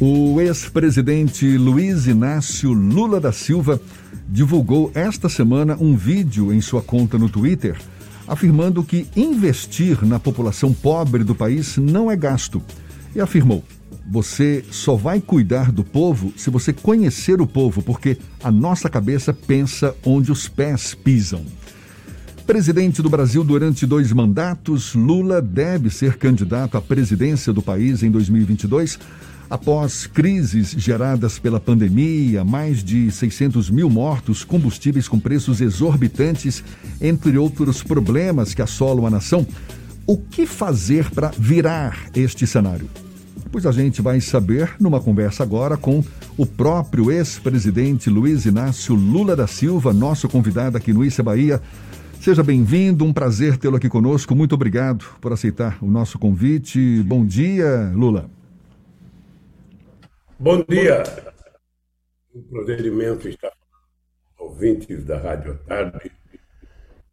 O ex-presidente Luiz Inácio Lula da Silva divulgou esta semana um vídeo em sua conta no Twitter afirmando que investir na população pobre do país não é gasto. E afirmou: você só vai cuidar do povo se você conhecer o povo, porque a nossa cabeça pensa onde os pés pisam. Presidente do Brasil durante dois mandatos, Lula deve ser candidato à presidência do país em 2022. Após crises geradas pela pandemia, mais de 600 mil mortos, combustíveis com preços exorbitantes, entre outros problemas que assolam a nação, o que fazer para virar este cenário? Pois a gente vai saber numa conversa agora com o próprio ex-presidente Luiz Inácio Lula da Silva, nosso convidado aqui no Issa Bahia. Seja bem-vindo, um prazer tê-lo aqui conosco. Muito obrigado por aceitar o nosso convite. Bom dia, Lula. Bom dia. Um prazer imenso estar ouvintes da Rádio Tarde.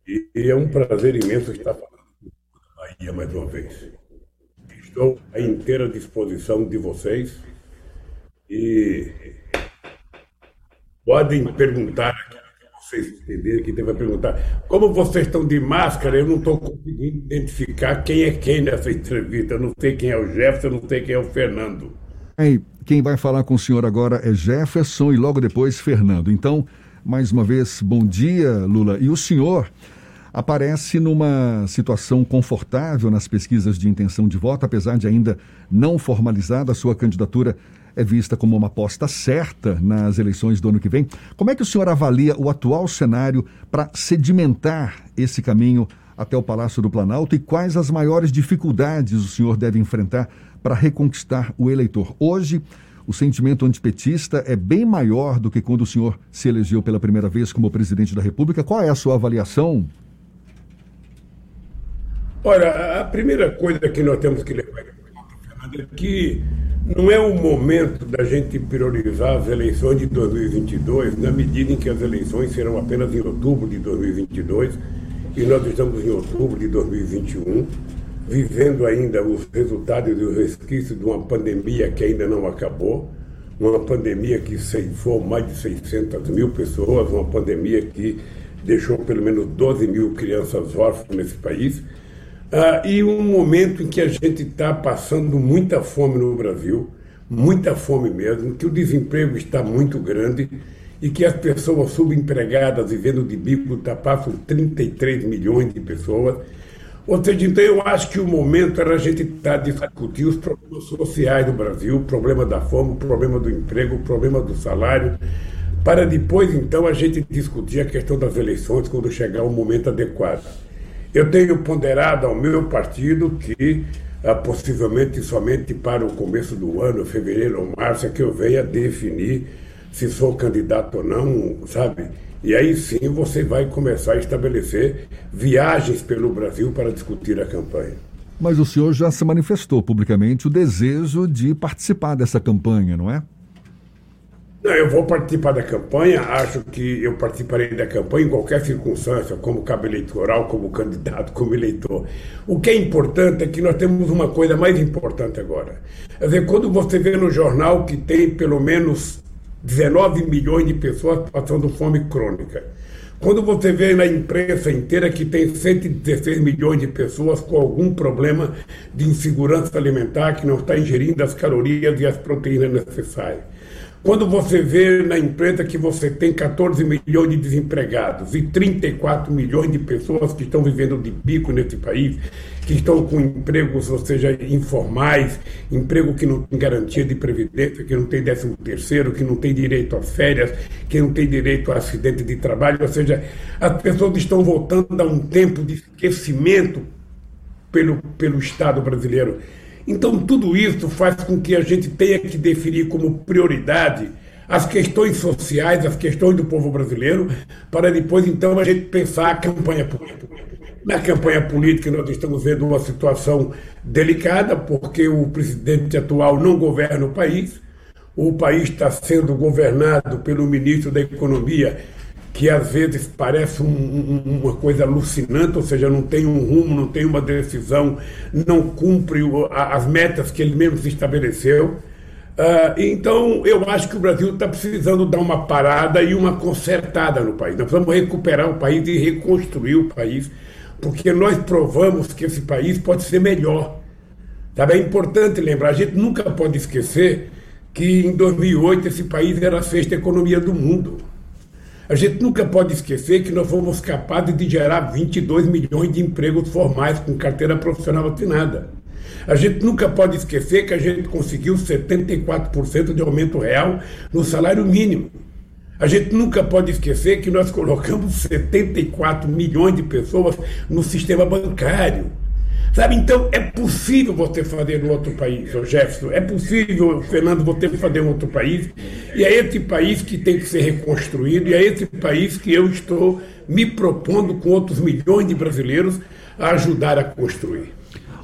E é um prazer imenso estar falando com a Bahia mais uma vez. Estou à inteira disposição de vocês e podem perguntar vocês entenderem, que vai perguntar como vocês estão de máscara, eu não estou conseguindo identificar quem é quem nessa entrevista. Eu não sei quem é o Jefferson, não sei quem é o Fernando. Aí, quem vai falar com o senhor agora é Jefferson e logo depois Fernando. Então, mais uma vez, bom dia, Lula. E o senhor aparece numa situação confortável nas pesquisas de intenção de voto, apesar de ainda não formalizada, a sua candidatura é vista como uma aposta certa nas eleições do ano que vem. Como é que o senhor avalia o atual cenário para sedimentar esse caminho até o Palácio do Planalto e quais as maiores dificuldades o senhor deve enfrentar para reconquistar o eleitor? Hoje, o sentimento antipetista é bem maior do que quando o senhor se elegeu pela primeira vez como presidente da República. Qual é a sua avaliação? Olha, a primeira coisa que nós temos que levar em conta, é que não é o momento da gente priorizar as eleições de 2022 na medida em que as eleições serão apenas em outubro de 2022 e nós estamos em outubro de 2021, vivendo ainda os resultados e os resquícios de uma pandemia que ainda não acabou, uma pandemia que ceifou mais de 600 mil pessoas, uma pandemia que deixou pelo menos 12 mil crianças órfãs nesse país ah, e um momento em que a gente está passando muita fome no Brasil, muita fome mesmo, que o desemprego está muito grande e que as pessoas subempregadas vivendo de bico ultrapassam 33 milhões de pessoas. Ou seja, então eu acho que o momento era a gente estar discutir os problemas sociais do Brasil, o problema da fome, o problema do emprego, o problema do salário, para depois então a gente discutir a questão das eleições quando chegar o momento adequado. Eu tenho ponderado ao meu partido que ah, possivelmente somente para o começo do ano, fevereiro ou março, é que eu venha definir se sou candidato ou não, sabe? E aí sim você vai começar a estabelecer viagens pelo Brasil para discutir a campanha. Mas o senhor já se manifestou publicamente o desejo de participar dessa campanha, não é? Não, eu vou participar da campanha, acho que eu participarei da campanha em qualquer circunstância, como cabo eleitoral, como candidato, como eleitor. O que é importante é que nós temos uma coisa mais importante agora. Quer dizer, quando você vê no jornal que tem pelo menos 19 milhões de pessoas passando fome crônica, quando você vê na imprensa inteira que tem 116 milhões de pessoas com algum problema de insegurança alimentar, que não está ingerindo as calorias e as proteínas necessárias. Quando você vê na imprensa que você tem 14 milhões de desempregados e 34 milhões de pessoas que estão vivendo de bico nesse país, que estão com empregos, ou seja, informais, emprego que não tem garantia de previdência, que não tem décimo terceiro, que não tem direito às férias, que não tem direito a acidente de trabalho, ou seja, as pessoas estão voltando a um tempo de esquecimento pelo, pelo Estado brasileiro. Então, tudo isso faz com que a gente tenha que definir como prioridade as questões sociais, as questões do povo brasileiro, para depois, então, a gente pensar a campanha política. Na campanha política, nós estamos vendo uma situação delicada, porque o presidente atual não governa o país, o país está sendo governado pelo ministro da Economia, que às vezes parece um, um, uma coisa alucinante, ou seja, não tem um rumo, não tem uma decisão, não cumpre as metas que ele mesmo se estabeleceu. Uh, então, eu acho que o Brasil está precisando dar uma parada e uma consertada no país. Nós precisamos recuperar o país e reconstruir o país, porque nós provamos que esse país pode ser melhor. Sabe? É importante lembrar, a gente nunca pode esquecer que em 2008 esse país era a sexta economia do mundo. A gente nunca pode esquecer que nós fomos capazes de gerar 22 milhões de empregos formais com carteira profissional assinada. A gente nunca pode esquecer que a gente conseguiu 74% de aumento real no salário mínimo. A gente nunca pode esquecer que nós colocamos 74 milhões de pessoas no sistema bancário. Sabe, então é possível você fazer em outro país, Jefferson, é possível, Fernando, você fazer em outro país, e é esse país que tem que ser reconstruído, e é esse país que eu estou me propondo com outros milhões de brasileiros a ajudar a construir.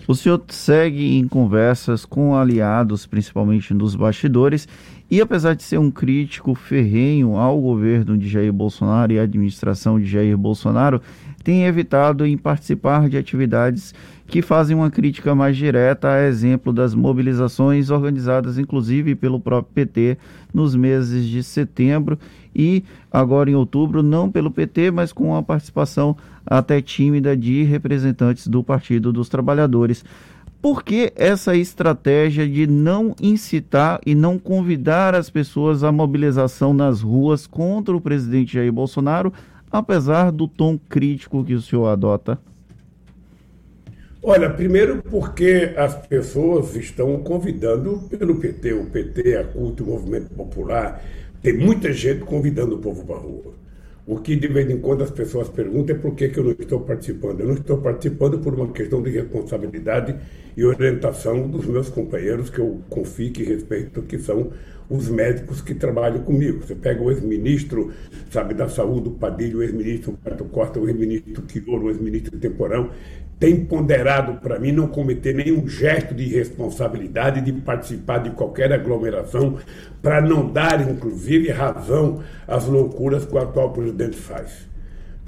O senhor segue em conversas com aliados, principalmente nos bastidores, e apesar de ser um crítico ferrenho ao governo de Jair Bolsonaro e à administração de Jair Bolsonaro, tem evitado em participar de atividades que fazem uma crítica mais direta, a exemplo das mobilizações organizadas inclusive pelo próprio PT nos meses de setembro e agora em outubro, não pelo PT, mas com a participação até tímida de representantes do Partido dos Trabalhadores. Por que essa estratégia de não incitar e não convidar as pessoas à mobilização nas ruas contra o presidente Jair Bolsonaro, apesar do tom crítico que o senhor adota? Olha, primeiro porque as pessoas estão convidando pelo PT, o PT, a CUT, o Movimento Popular, tem muita gente convidando o povo para a rua. O que de vez em quando as pessoas perguntam é por que, que eu não estou participando. Eu não estou participando por uma questão de responsabilidade e orientação dos meus companheiros, que eu confio e respeito, que são os médicos que trabalham comigo. Você pega o ex-ministro, sabe, da saúde, o Padilho, o ex-ministro Pato Costa, o ex-ministro Quioro, o ex-ministro Temporão, tem ponderado para mim não cometer nenhum gesto de responsabilidade de participar de qualquer aglomeração para não dar, inclusive, razão às loucuras que o atual presidente faz.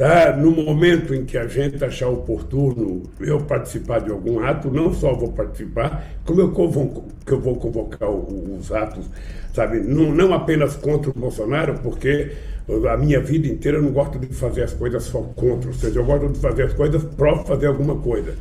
Tá? No momento em que a gente achar oportuno eu participar de algum ato, não só vou participar, como eu, convoco, que eu vou convocar os atos, sabe? Não, não apenas contra o Bolsonaro, porque a minha vida inteira eu não gosto de fazer as coisas só contra, ou seja, eu gosto de fazer as coisas para fazer alguma coisa.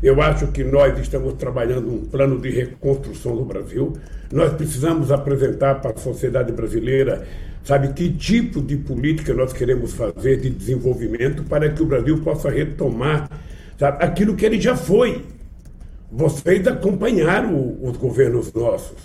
Eu acho que nós estamos trabalhando um plano de reconstrução do Brasil. Nós precisamos apresentar para a sociedade brasileira, sabe, que tipo de política nós queremos fazer de desenvolvimento para que o Brasil possa retomar sabe, aquilo que ele já foi. Vocês acompanharam os governos nossos.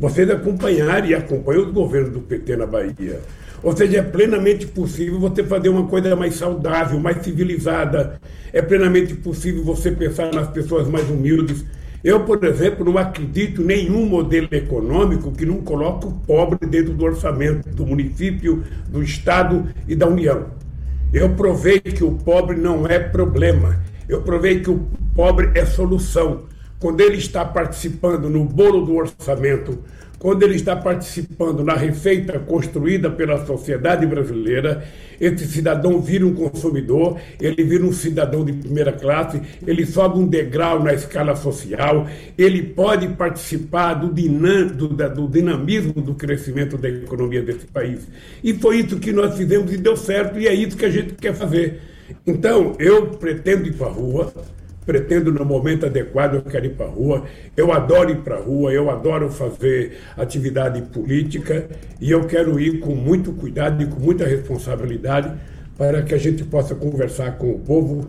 Vocês acompanharam e acompanham os governos do PT na Bahia. Ou seja, é plenamente possível você fazer uma coisa mais saudável, mais civilizada. É plenamente possível você pensar nas pessoas mais humildes. Eu, por exemplo, não acredito em nenhum modelo econômico que não coloque o pobre dentro do orçamento do município, do Estado e da União. Eu provei que o pobre não é problema. Eu provei que o pobre é solução. Quando ele está participando no bolo do orçamento, quando ele está participando na receita construída pela sociedade brasileira, esse cidadão vira um consumidor, ele vira um cidadão de primeira classe, ele sobe um degrau na escala social, ele pode participar do, dinam, do, do dinamismo do crescimento da economia desse país. E foi isso que nós fizemos e deu certo, e é isso que a gente quer fazer. Então, eu pretendo ir para a rua, pretendo no momento adequado, eu quero ir para a rua. Eu adoro ir para a rua, eu adoro fazer atividade política e eu quero ir com muito cuidado e com muita responsabilidade para que a gente possa conversar com o povo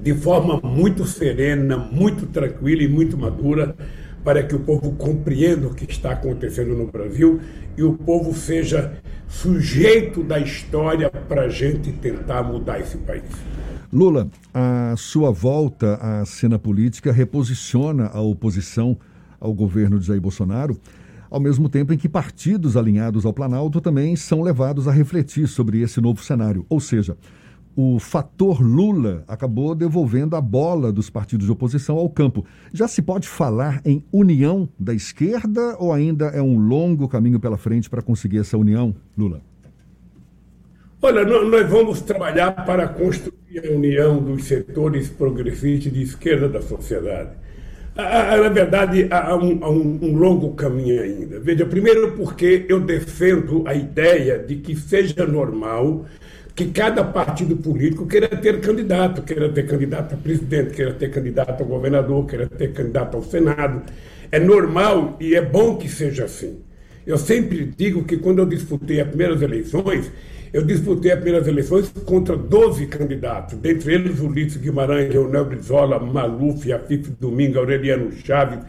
de forma muito serena, muito tranquila e muito madura, para que o povo compreenda o que está acontecendo no Brasil e o povo seja sujeito da história para a gente tentar mudar esse país. Lula, a sua volta à cena política reposiciona a oposição ao governo de Jair Bolsonaro, ao mesmo tempo em que partidos alinhados ao Planalto também são levados a refletir sobre esse novo cenário. Ou seja, o fator Lula acabou devolvendo a bola dos partidos de oposição ao campo. Já se pode falar em união da esquerda ou ainda é um longo caminho pela frente para conseguir essa união, Lula? Olha, nós vamos trabalhar para construir a união dos setores progressistas de esquerda da sociedade. Na verdade, há um, há um, longo caminho ainda. Veja, primeiro porque eu defendo a ideia de que seja normal que cada partido político queira ter candidato, queira ter candidato a presidente, queira ter candidato a governador, queira ter candidato ao Senado. É normal e é bom que seja assim. Eu sempre digo que quando eu disputei as primeiras eleições, eu disputei as primeiras eleições contra 12 candidatos, dentre eles Ulisses Guimarães, Leonel Brizola, Maluf, Afif Domingo, Aureliano Chaves,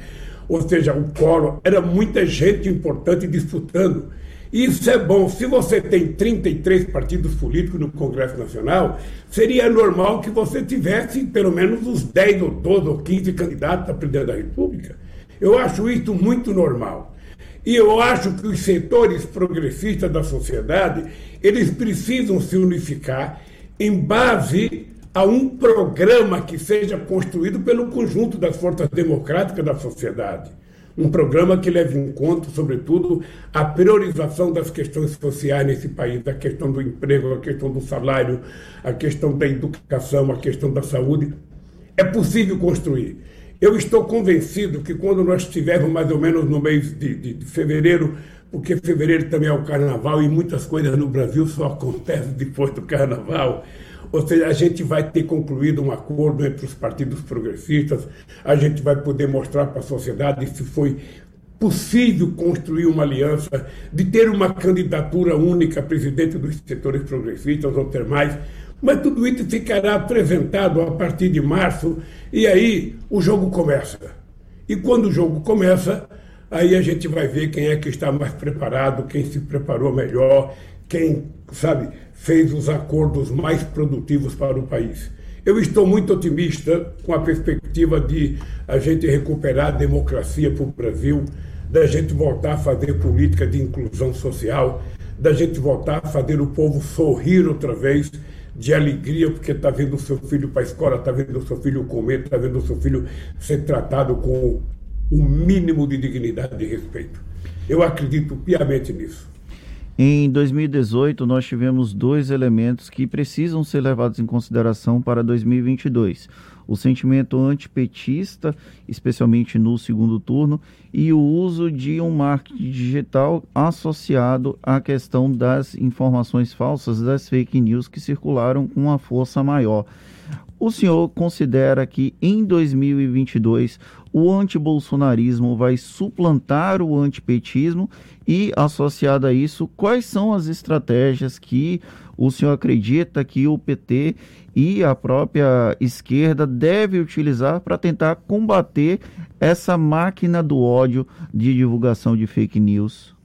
ou seja, o Collor. Era muita gente importante disputando. Isso é bom. Se você tem 33 partidos políticos no Congresso Nacional, seria normal que você tivesse pelo menos uns 10 ou 12 ou 15 candidatos a presidente da República. Eu acho isso muito normal. E eu acho que os setores progressistas da sociedade, eles precisam se unificar em base a um programa que seja construído pelo conjunto das forças democráticas da sociedade. Um programa que leve em conta, sobretudo, a priorização das questões sociais nesse país, a questão do emprego, a questão do salário, a questão da educação, a questão da saúde. É possível construir. Eu estou convencido que quando nós estivermos mais ou menos no mês de, de, de, fevereiro, porque fevereiro também é o carnaval e muitas coisas no Brasil só acontecem depois do carnaval, ou seja, a gente vai ter concluído um acordo entre os partidos progressistas, a gente vai poder mostrar para a sociedade se foi possível construir uma aliança, de ter uma candidatura única a presidente dos setores progressistas ou ter mais. Mas tudo isso ficará apresentado a partir de março e aí o jogo começa. E quando o jogo começa, aí a gente vai ver quem é que está mais preparado, quem se preparou melhor, quem, sabe, fez os acordos mais produtivos para o país. Eu estou muito otimista com a perspectiva de a gente recuperar a democracia para o Brasil, da gente voltar a fazer política de inclusão social, da gente voltar a fazer o povo sorrir outra vez de alegria porque está vendo o seu filho para a escola, está vendo o seu filho comer, está vendo o seu filho ser tratado com o mínimo de dignidade e respeito. Eu acredito piamente nisso. Em 2018, nós tivemos dois elementos que precisam ser levados em consideração para 2022 o sentimento antipetista, especialmente no segundo turno, e o uso de um marketing digital associado à questão das informações falsas, das fake news que circularam com uma força maior. O senhor considera que em 2022 o antibolsonarismo vai suplantar o antipetismo e, associado a isso, quais são as estratégias que o senhor acredita que o PT e a própria esquerda deve utilizar para tentar combater essa máquina do ódio de divulgação de fake news?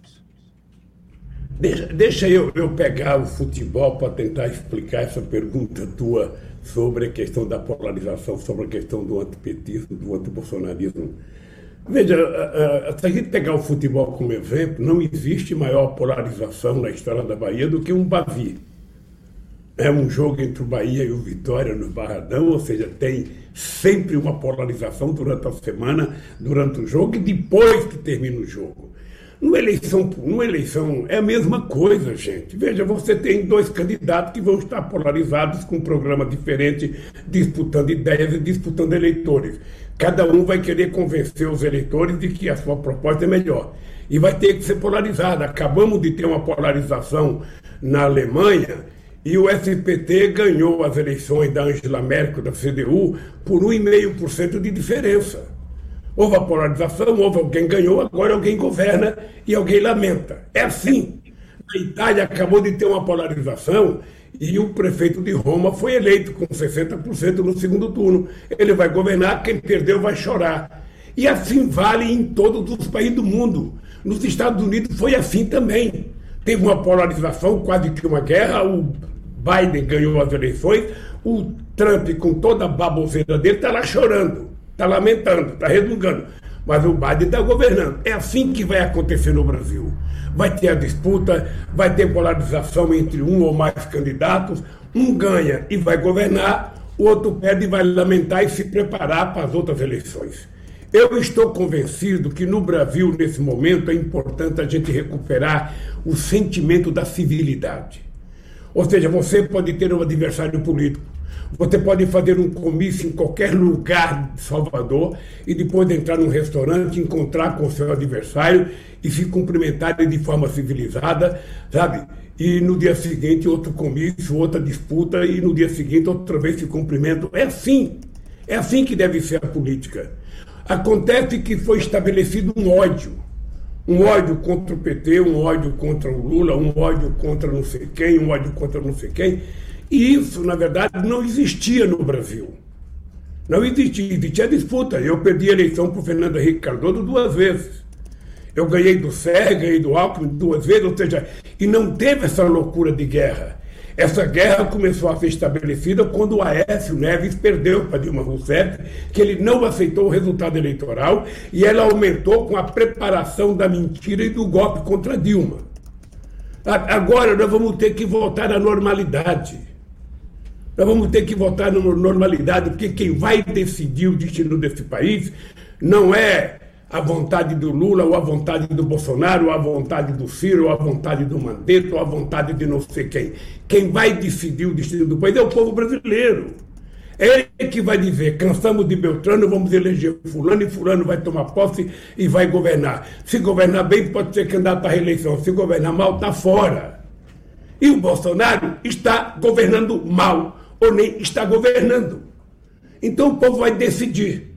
Deixa, deixa eu, eu pegar o futebol para tentar explicar essa pergunta tua sobre a questão da polarização, sobre a questão do antipetismo, do antibolsonarismo. Veja, se a gente pegar o futebol como exemplo, não existe maior polarização na história da Bahia do que um Bavi. É um jogo entre o Bahia e o Vitória no Barradão, ou seja, tem sempre uma polarização durante a semana, durante o jogo e depois que termina o jogo. Numa eleição, numa eleição é a mesma coisa, gente. Veja, você tem dois candidatos que vão estar polarizados com um programa diferente, disputando ideias e disputando eleitores. Cada um vai querer convencer os eleitores de que a sua proposta é melhor. E vai ter que ser polarizada. Acabamos de ter uma polarização na Alemanha e o SPT ganhou as eleições da Angela Merkel, da CDU, por 1,5% de diferença. Houve a polarização, houve alguém ganhou, agora alguém governa e alguém lamenta. É assim. A Itália acabou de ter uma polarização e o prefeito de Roma foi eleito com 60% no segundo turno. Ele vai governar, quem perdeu vai chorar. E assim vale em todos os países do mundo. Nos Estados Unidos foi assim também. Teve uma polarização, quase que uma guerra. O Biden ganhou as eleições. O Trump, com toda a baboseira dele, está lá chorando, está lamentando, está resmungando. Mas o Biden está governando. É assim que vai acontecer no Brasil vai ter a disputa, vai ter polarização entre um ou mais candidatos, um ganha e vai governar, o outro perde e vai lamentar e se preparar para as outras eleições. Eu estou convencido que no Brasil, nesse momento, é importante a gente recuperar o sentimento da civilidade. Ou seja, você pode ter um adversário político, Você pode fazer um comício em qualquer lugar de Salvador e depois entrar num restaurante, encontrar com seu adversário e se cumprimentar de forma civilizada, sabe? E no dia seguinte outro comício, outra disputa e no dia seguinte outra vez se cumprimento. É assim. É assim que deve ser a política. Acontece que foi estabelecido um ódio. Um ódio contra o PT, um ódio contra o Lula, um ódio contra não sei quem, um ódio contra não sei quem. E isso, na verdade, não existia no Brasil. Não existia, existia disputa. Eu perdi a eleição para o Fernando Henrique Cardoso duas vezes. Eu ganhei do Serra, ganhei do Alckmin duas vezes, ou seja, e não teve essa loucura de guerra. Essa guerra começou a ser estabelecida quando o Aécio Neves perdeu para Dilma Rousseff, que ele não aceitou o resultado eleitoral e ela aumentou com a preparação da mentira e do golpe contra Dilma. Agora nós vamos ter que voltar à normalidade. Nós vamos ter que voltar à normalidade, porque quem vai decidir o destino desse país não é a vontade do Lula, ou a vontade do Bolsonaro, ou a vontade do Ciro, ou a vontade do Mandetta, ou a vontade de não sei quem. Quem vai decidir o destino do país é o povo brasileiro. É ele que vai dizer, cansamos de Beltrano, vamos eleger fulano e fulano vai tomar posse e vai governar. Se governar bem, pode ser candidato à reeleição. Se governar mal, está fora. E o Bolsonaro está governando mal, ou nem está governando. Então o povo vai decidir.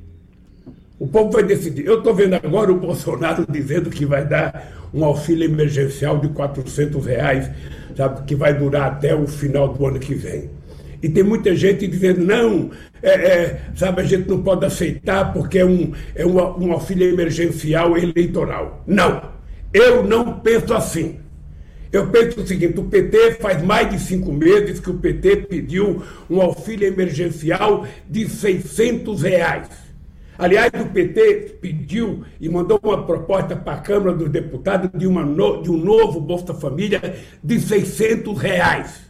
O povo vai decidir. Eu estou vendo agora o Bolsonaro dizendo que vai dar um auxílio emergencial de 400 reais, sabe, que vai durar até o final do ano que vem. E tem muita gente dizendo, não, é, é, sabe, a gente não pode aceitar porque é um, é um, um auxílio emergencial eleitoral. Não, eu não penso assim. Eu penso o seguinte: o PT faz mais de cinco meses que o PT pediu um auxílio emergencial de 600 reais. Aliás, o PT pediu e mandou uma proposta para a Câmara dos Deputados de, uma no, de um novo Bolsa Família de 600 reais.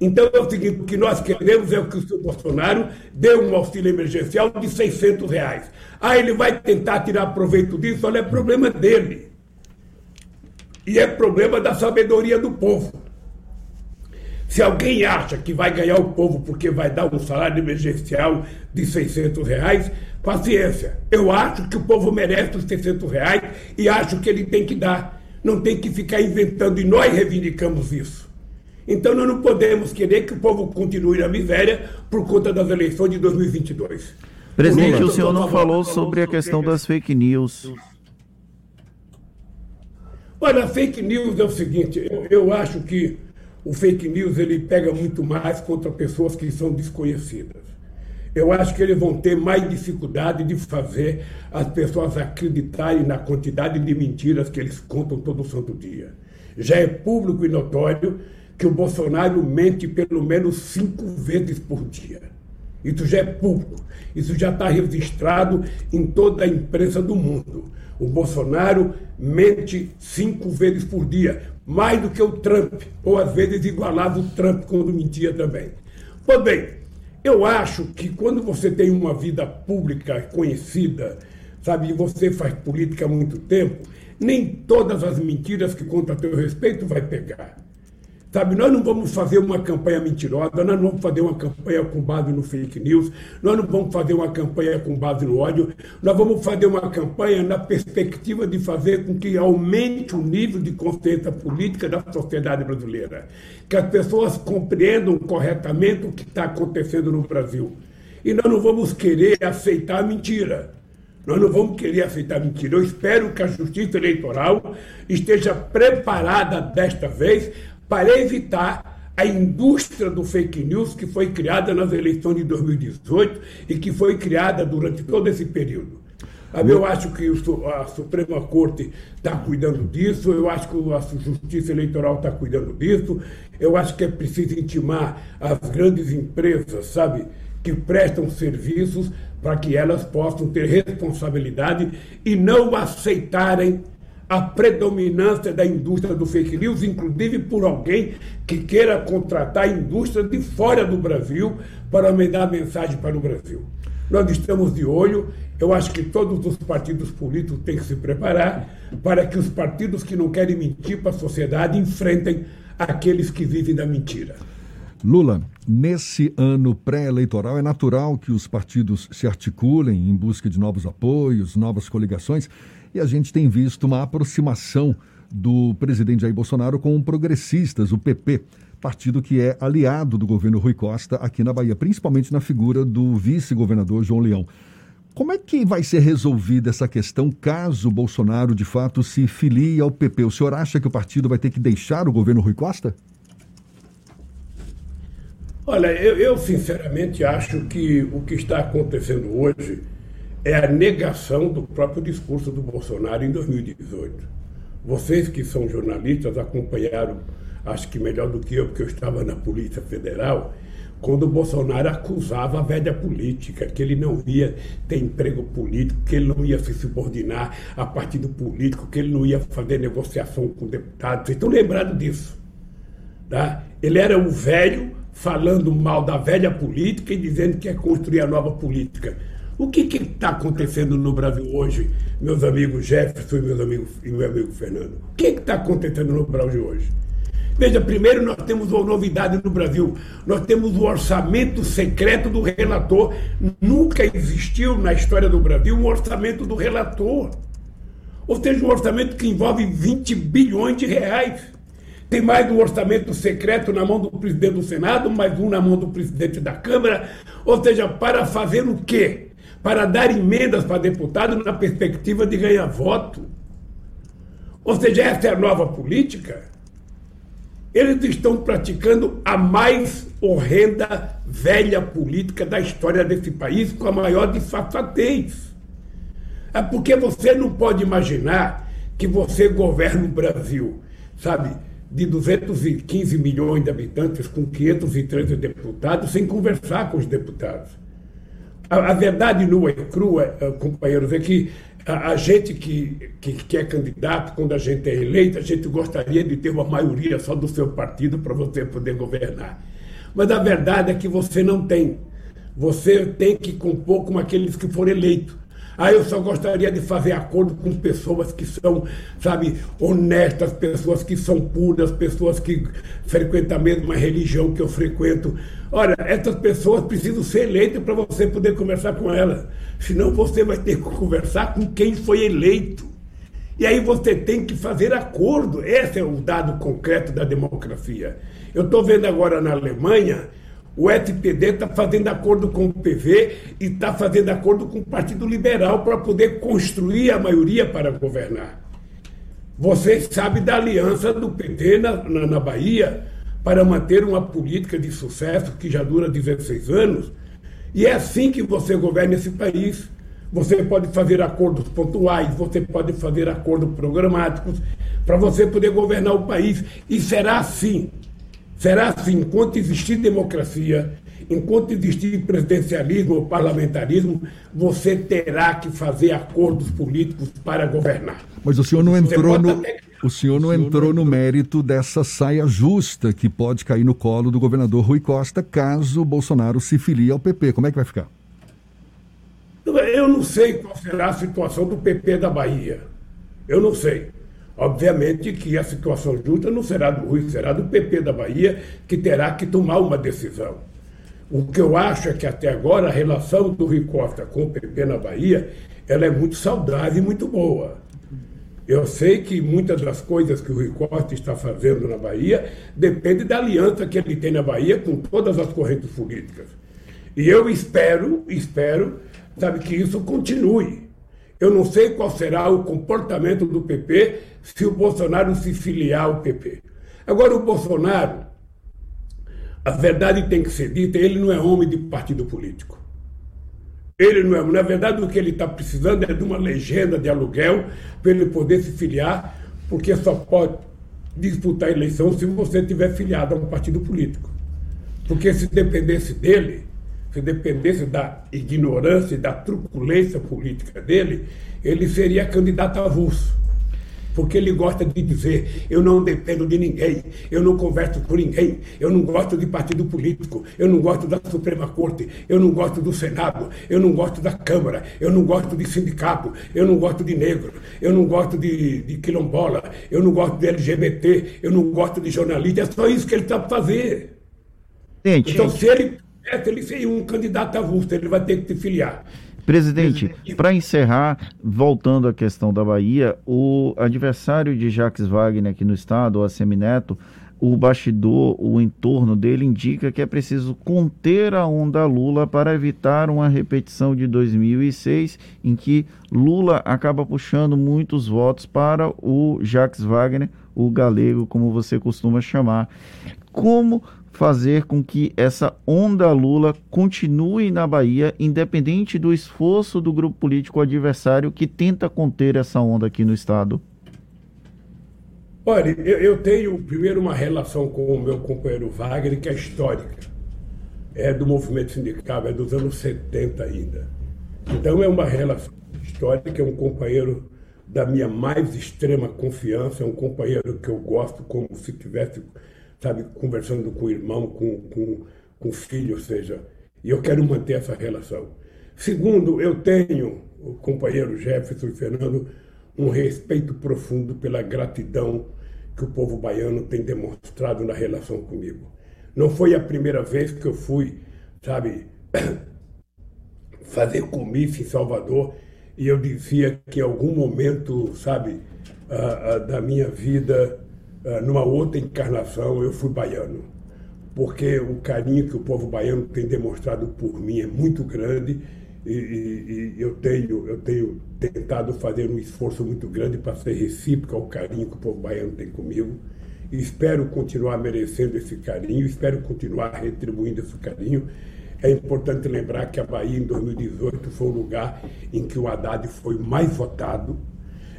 Então é o seguinte: o que nós queremos é que o senhor Bolsonaro dê um auxílio emergencial de 600 reais. Ah, ele vai tentar tirar proveito disso? Olha, é problema dele. E é problema da sabedoria do povo. Se alguém acha que vai ganhar o povo porque vai dar um salário emergencial de 600 reais, paciência. Eu acho que o povo merece os 600 reais e acho que ele tem que dar. Não tem que ficar inventando e nós reivindicamos isso. Então nós não podemos querer que o povo continue na miséria por conta das eleições de 2022. Presidente, o senhor não falou sobre a questão das fake news. Olha, fake news é o seguinte, eu, eu acho que o fake news ele pega muito mais contra pessoas que são desconhecidas. Eu acho que eles vão ter mais dificuldade de fazer as pessoas acreditarem na quantidade de mentiras que eles contam todo santo dia. Já é público e notório que o Bolsonaro mente pelo menos cinco vezes por dia. Isso já é público, isso já está registrado em toda a imprensa do mundo. O Bolsonaro mente cinco vezes por dia, mais do que o Trump, ou às vezes igualava o Trump quando mentia também. Pois bem, eu acho que quando você tem uma vida pública conhecida, sabe, você faz política há muito tempo, nem todas as mentiras que contam a teu respeito vai pegar. Sabe, nós não vamos fazer uma campanha mentirosa, nós não vamos fazer uma campanha com base no fake news, nós não vamos fazer uma campanha com base no ódio, nós vamos fazer uma campanha na perspectiva de fazer com que aumente o nível de consciência política da sociedade brasileira, que as pessoas compreendam corretamente o que está acontecendo no Brasil. E nós não vamos querer aceitar mentira. Nós não vamos querer aceitar mentira. Eu espero que a Justiça Eleitoral esteja preparada desta vez para evitar a indústria do fake news que foi criada nas eleições de 2018 e que foi criada durante todo esse período. Eu acho que a Suprema Corte está cuidando disso, eu acho que a Justiça Eleitoral está cuidando disso, eu acho que é preciso intimar as grandes empresas, sabe, que prestam serviços para que elas possam ter responsabilidade e não aceitarem a predominância da indústria do fake news, inclusive por alguém que queira contratar a indústria de fora do Brasil para mandar mensagem para o Brasil. Nós estamos de olho, eu acho que todos os partidos políticos têm que se preparar para que os partidos que não querem mentir para a sociedade enfrentem aqueles que vivem da mentira. Lula, nesse ano pré-eleitoral é natural que os partidos se articulem em busca de novos apoios, novas coligações, e a gente tem visto uma aproximação do presidente Jair Bolsonaro com progressistas, o PP, partido que é aliado do governo Rui Costa aqui na Bahia, principalmente na figura do vice-governador João Leão. Como é que vai ser resolvida essa questão caso Bolsonaro de fato se filie ao PP? O senhor acha que o partido vai ter que deixar o governo Rui Costa? Olha, eu, eu, sinceramente acho que o que está acontecendo hoje é a negação do próprio discurso do Bolsonaro em 2018. Vocês que são jornalistas acompanharam, acho que melhor do que eu, porque eu estava na Polícia Federal, quando o Bolsonaro acusava a velha política, que ele não ia ter emprego político, que ele não ia se subordinar a partido político, que ele não ia fazer negociação com deputados. Vocês estão lembrados disso? Tá? Ele era o velho falando mal da velha política e dizendo que quer construir a nova política. O que está acontecendo no Brasil hoje, meus amigos Jefferson e meus amigos, e meu amigo Fernando? O que está acontecendo no Brasil hoje? Veja, primeiro nós temos uma novidade no Brasil. Nós temos o orçamento secreto do relator. Nunca existiu na história do Brasil um orçamento do relator. Ou seja, um orçamento que envolve 20 bilhões de reais. Tem mais um orçamento secreto na mão do presidente do Senado, mais um na mão do presidente da Câmara. Ou seja, para fazer o quê? Para dar emendas para deputado na perspectiva de ganhar voto. Ou seja, essa é a nova política. Eles estão praticando a mais horrenda, velha política da história desse país, com a maior disfarçatez. É porque você não pode imaginar que você governa o Brasil, sabe? de 215 milhões de habitantes com 513 deputados sem conversar com os deputados. A, a verdade nua e crua, eh, companheiros, é que a, a gente que, que, que, é candidato, quando a gente é eleito, a gente gostaria de ter uma maioria só do seu partido para você poder governar. Mas a verdade é que você não tem. Você tem que compor com aqueles que foram eleitos. Aí eu só gostaria de fazer acordo com pessoas que são, sabe, honestas, pessoas que são puras, pessoas que frequentam a mesma religião que eu frequento. Olha, essas pessoas precisam ser eleitas para você poder conversar com elas. Senão você vai ter que conversar com quem foi eleito. E aí você tem que fazer acordo. Esse é o dado concreto da democracia. Eu estou vendo agora na Alemanha o SPD está fazendo acordo com o PV e está fazendo acordo com o Partido Liberal para poder construir a maioria para governar. Vocês sabem da aliança do PT na, na, na Bahia para manter uma política de sucesso que já dura 16 anos. E é assim que você governa esse país. Você pode fazer acordos pontuais, você pode fazer acordos programáticos para você poder governar o país. E será assim Será assim, enquanto existir democracia, enquanto existir presidencialismo ou parlamentarismo, você terá que fazer acordos políticos para governar. Mas o senhor não entrou no. O senhor não entrou no mérito dessa saia justa que pode cair no colo do governador Rui Costa caso Bolsonaro se filie ao PP. Como é que vai ficar? Eu não sei qual será a situação do PP da Bahia. Eu não sei. Obviamente que a situação justa não será do Rui, será do PP da Bahia, que terá que tomar uma decisão. O que eu acho é que até agora a relação do Rui Costa com o PP na Bahia ela é muito saudável e muito boa. Eu sei que muitas das coisas que o Rui Costa está fazendo na Bahia depende da aliança que ele tem na Bahia com todas as correntes políticas. E eu espero, espero, sabe, que isso continue. Eu não sei qual será o comportamento do PP se o Bolsonaro se filiar ao PP. Agora, o Bolsonaro, a verdade tem que ser dita, ele não é homem de partido político. Ele não é. Na verdade, o que ele está precisando é de uma legenda de aluguel para ele poder se filiar, porque só pode disputar a eleição se você tiver filiado a um partido político. Porque se dependesse dele, se dependesse da ignorância e da truculência política dele, ele seria candidato avulso. Porque ele gosta de dizer: eu não dependo de ninguém, eu não converso com ninguém, eu não gosto de partido político, eu não gosto da Suprema Corte, eu não gosto do Senado, eu não gosto da Câmara, eu não gosto de sindicato, eu não gosto de negro, eu não gosto de, de quilombola, eu não gosto de LGBT, eu não gosto de jornalista. É só isso que ele sabe fazer. Então, se ele ele seria um candidato avulso, ele vai ter que se filiar. Presidente, para encerrar, voltando à questão da Bahia, o adversário de Jacques Wagner aqui no estado, o Assemineto, o bastidor, o entorno dele indica que é preciso conter a onda Lula para evitar uma repetição de 2006, em que Lula acaba puxando muitos votos para o Jacques Wagner, o galego, como você costuma chamar. Como fazer com que essa onda Lula continue na Bahia, independente do esforço do grupo político adversário que tenta conter essa onda aqui no estado? Olha, eu, eu tenho primeiro uma relação com o meu companheiro Wagner que é histórica. É do movimento sindical, é dos anos 70 ainda. Então é uma relação histórica, é um companheiro da minha mais extrema confiança, é um companheiro que eu gosto como se tivesse sabe, conversando com o irmão, com, com, com o filho, ou seja, e eu quero manter essa relação. Segundo, eu tenho, o companheiro Jefferson e Fernando, um respeito profundo pela gratidão que o povo baiano tem demonstrado na relação comigo. Não foi a primeira vez que eu fui, sabe, fazer comício em Salvador e eu dizia que em algum momento, sabe, uh, uh, da minha vida ah, numa outra encarnação, eu fui baiano. Porque o carinho que o povo baiano tem demonstrado por mim é muito grande e, e, e eu, tenho, eu tenho tentado fazer um esforço muito grande para ser recíproco ao carinho que o povo baiano tem comigo. E espero continuar merecendo esse carinho, espero continuar retribuindo esse carinho. É importante lembrar que a Bahia, em 2018, foi o lugar em que o Haddad foi mais votado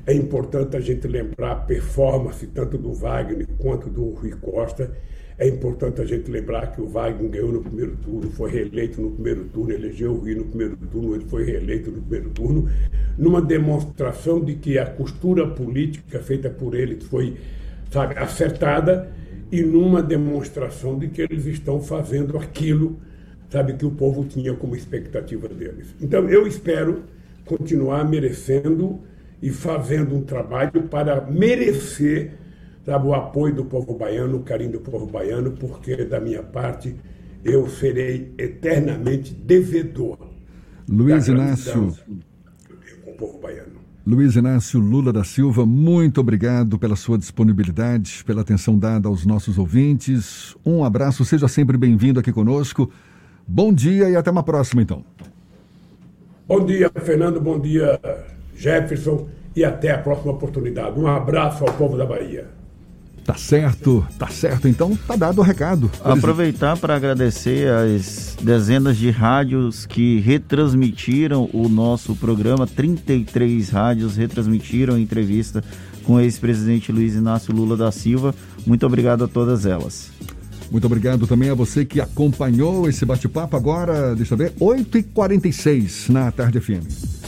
é importante a gente lembrar a performance tanto do Wagner quanto do Rui Costa. É importante a gente lembrar que o Wagner ganhou no primeiro turno, foi reeleito no primeiro turno, elegeu o Rui no primeiro turno, ele foi reeleito no primeiro turno, numa demonstração de que a costura política feita por ele foi, sabe, acertada e numa demonstração de que eles estão fazendo aquilo, sabe, que o povo tinha como expectativa deles. Então, eu espero continuar merecendo e fazendo um trabalho para merecer sabe, o apoio do povo baiano, o carinho do povo baiano, porque da minha parte eu serei eternamente devedor. Luiz Inácio. Com o povo baiano. Luiz Inácio Lula da Silva, muito obrigado pela sua disponibilidade, pela atenção dada aos nossos ouvintes. Um abraço, seja sempre bem-vindo aqui conosco. Bom dia e até uma próxima, então. Bom dia, Fernando. Bom dia, Jefferson, e até a próxima oportunidade. Um abraço ao povo da Bahia. Tá certo, tá certo. Então tá dado o recado. Aproveitar para agradecer as dezenas de rádios que retransmitiram o nosso programa. 33 rádios retransmitiram a entrevista com o ex-presidente Luiz Inácio Lula da Silva. Muito obrigado a todas elas. Muito obrigado também a você que acompanhou esse bate-papo agora, deixa eu ver, 8h46 na Tarde FM.